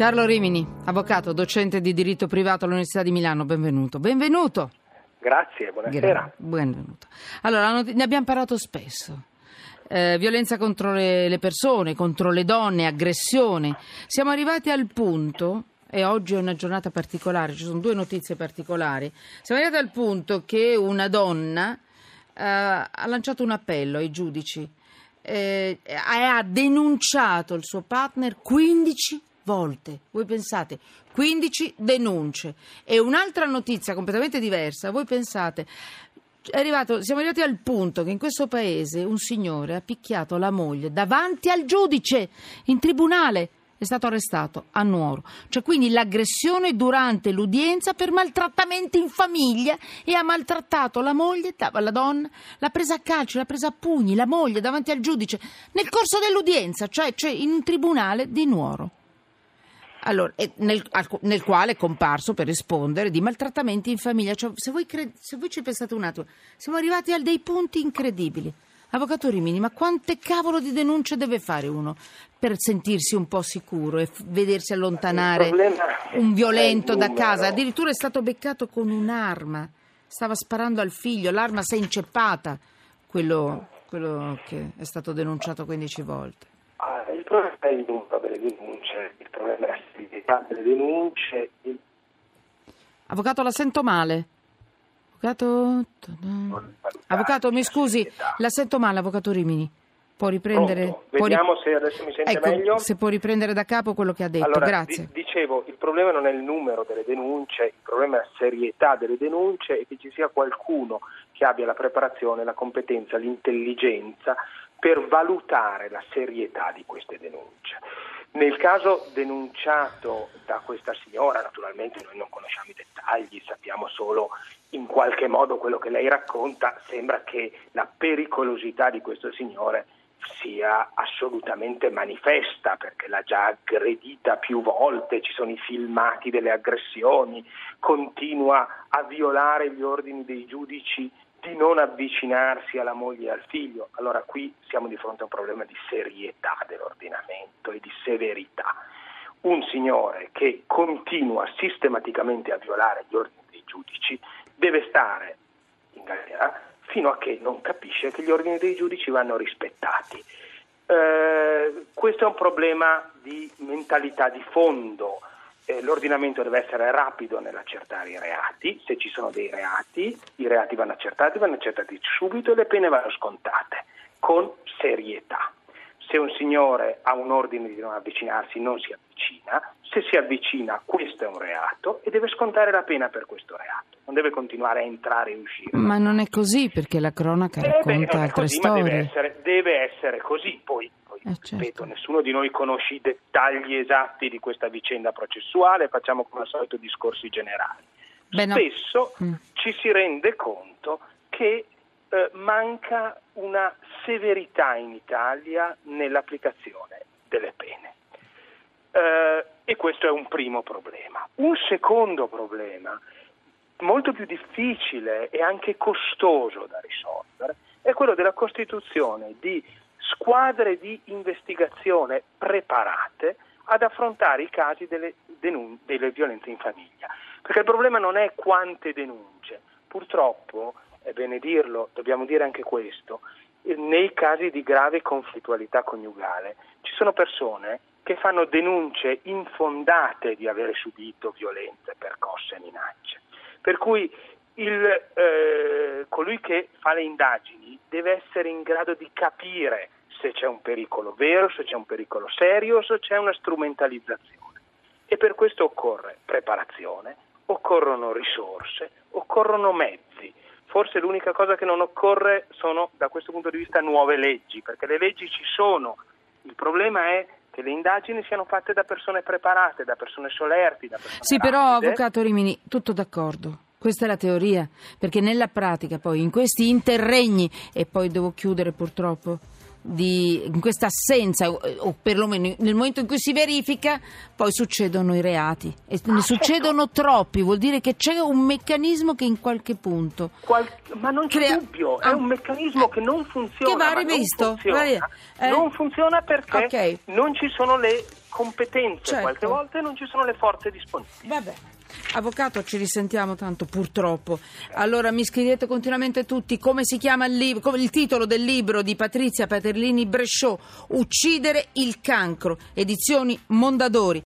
Carlo Rimini, avvocato, docente di diritto privato all'Università di Milano, benvenuto. Benvenuto. Grazie, buonasera. Benvenuto. Allora, ne abbiamo parlato spesso. Eh, violenza contro le, le persone, contro le donne, aggressione. Siamo arrivati al punto e oggi è una giornata particolare, ci sono due notizie particolari. Siamo arrivati al punto che una donna eh, ha lanciato un appello ai giudici eh, ha denunciato il suo partner 15 volte. Voi pensate, 15 denunce. E un'altra notizia completamente diversa, voi pensate, arrivato, siamo arrivati al punto che in questo paese un signore ha picchiato la moglie davanti al giudice in tribunale è stato arrestato a Nuoro. Cioè quindi l'aggressione durante l'udienza per maltrattamenti in famiglia e ha maltrattato la moglie, la donna, l'ha presa a calcio, l'ha presa a pugni, la moglie davanti al giudice nel corso dell'udienza, cioè, cioè in un tribunale di Nuoro. Allora, nel, nel, quale è comparso per rispondere di maltrattamenti in famiglia. Cioè, se, voi cred- se voi ci pensate un attimo, siamo arrivati a dei punti incredibili. Avvocato Rimini, ma quante cavolo di denunce deve fare uno per sentirsi un po' sicuro e f- vedersi allontanare un violento da casa? Addirittura è stato beccato con un'arma, stava sparando al figlio, l'arma si è inceppata, quello, quello che è stato denunciato 15 volte. Ah, il problema è il numero delle denunce, il problema Il... Avvocato, la sento male. Avvocato... Avvocato, mi scusi, la sento male, Avvocato Rimini. Può riprendere? Può Vediamo ri... se adesso mi sente ecco, meglio. Se può riprendere da capo quello che ha detto, allora, grazie. Di, dicevo, il problema non è il numero delle denunce, il problema è la serietà delle denunce e che ci sia qualcuno che abbia la preparazione, la competenza, l'intelligenza per valutare la serietà di queste denunce. Nel caso denunciato da questa signora, naturalmente noi non conosciamo i dettagli, sappiamo solo in qualche modo quello che lei racconta, sembra che la pericolosità di questo signore sia assolutamente manifesta perché l'ha già aggredita più volte, ci sono i filmati delle aggressioni, continua a violare gli ordini dei giudici di non avvicinarsi alla moglie e al figlio. Allora qui siamo di fronte a un problema di serietà dell'ordinamento e di severità. Un signore che continua sistematicamente a violare gli ordini dei giudici deve stare in galera fino a che non capisce che gli ordini dei giudici vanno rispettati. Eh, questo è un problema di mentalità di fondo eh, l'ordinamento deve essere rapido nell'accertare i reati, se ci sono dei reati, i reati vanno accertati, vanno accertati subito e le pene vanno scontate, con serietà. Se un signore ha un ordine di non avvicinarsi, non si avvicina, se si avvicina questo è un reato e deve scontare la pena per questo reato, non deve continuare a entrare e uscire. Ma non è così perché la cronaca racconta eh beh, altre così, storie. Deve essere, deve essere così, poi eh certo. ripeto, nessuno di noi conosce i dettagli esatti di questa vicenda processuale, facciamo come al solito discorsi generali. Beh, no. Spesso mm. ci si rende conto che eh, manca una severità in Italia nell'applicazione delle pene. Eh, e questo è un primo problema. Un secondo problema, molto più difficile e anche costoso da risolvere, è quello della costituzione di squadre di investigazione preparate ad affrontare i casi delle, denun- delle violenze in famiglia. Perché il problema non è quante denunce, purtroppo, è bene dirlo, dobbiamo dire anche questo, nei casi di grave conflittualità coniugale ci sono persone che fanno denunce infondate di aver subito violenze, percosse e minacce. Per cui il, eh, colui che fa le indagini deve essere in grado di capire se c'è un pericolo vero, se c'è un pericolo serio, se c'è una strumentalizzazione. E per questo occorre preparazione, occorrono risorse, occorrono mezzi. Forse l'unica cosa che non occorre sono da questo punto di vista nuove leggi, perché le leggi ci sono. Il problema è che le indagini siano fatte da persone preparate, da persone solerti, da persone Sì, rapide. però avvocato Rimini, tutto d'accordo. Questa è la teoria, perché nella pratica poi in questi interregni, e poi devo chiudere purtroppo, di, in questa assenza, o perlomeno nel momento in cui si verifica, poi succedono i reati. E ne ah, succedono certo. troppi, vuol dire che c'è un meccanismo che in qualche punto. Qual- ma non c'è crea- dubbio, è ah. un meccanismo che non funziona. Che va rivisto. Non funziona, eh? non funziona perché okay. non ci sono le competenze certo. qualche volta non ci sono le forze disponibili. Vabbè. Avvocato, ci risentiamo tanto purtroppo. Allora mi scrivete continuamente tutti come si chiama il libro, il titolo del libro di Patrizia Paterlini Bresciò, Uccidere il cancro, edizioni Mondadori.